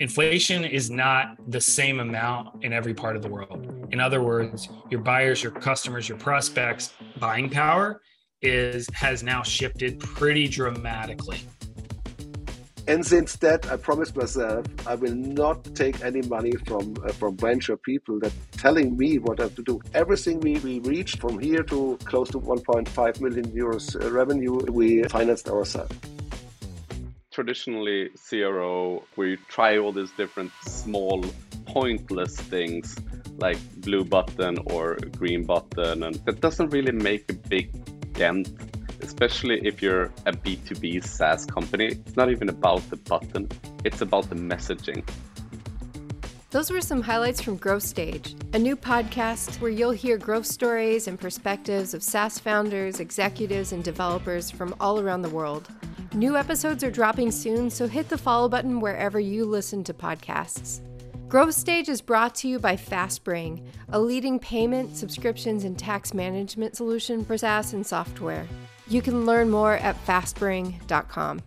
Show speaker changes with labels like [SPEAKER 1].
[SPEAKER 1] inflation is not the same amount in every part of the world. In other words, your buyers, your customers, your prospects buying power is has now shifted pretty dramatically.
[SPEAKER 2] And since that, I promised myself I will not take any money from uh, from venture people that telling me what I have to do. Everything we, we reached from here to close to 1.5 million euros uh, revenue, we financed ourselves
[SPEAKER 3] traditionally CRO, where you try all these different small, pointless things like blue button or green button, and that doesn't really make a big dent. Especially if you're a B2B SaaS company, it's not even about the button, it's about the messaging.
[SPEAKER 4] Those were some highlights from Growth Stage, a new podcast where you'll hear growth stories and perspectives of SaaS founders, executives, and developers from all around the world. New episodes are dropping soon, so hit the follow button wherever you listen to podcasts. Growth Stage is brought to you by FastSpring, a leading payment, subscriptions, and tax management solution for SaaS and software. You can learn more at fastspring.com.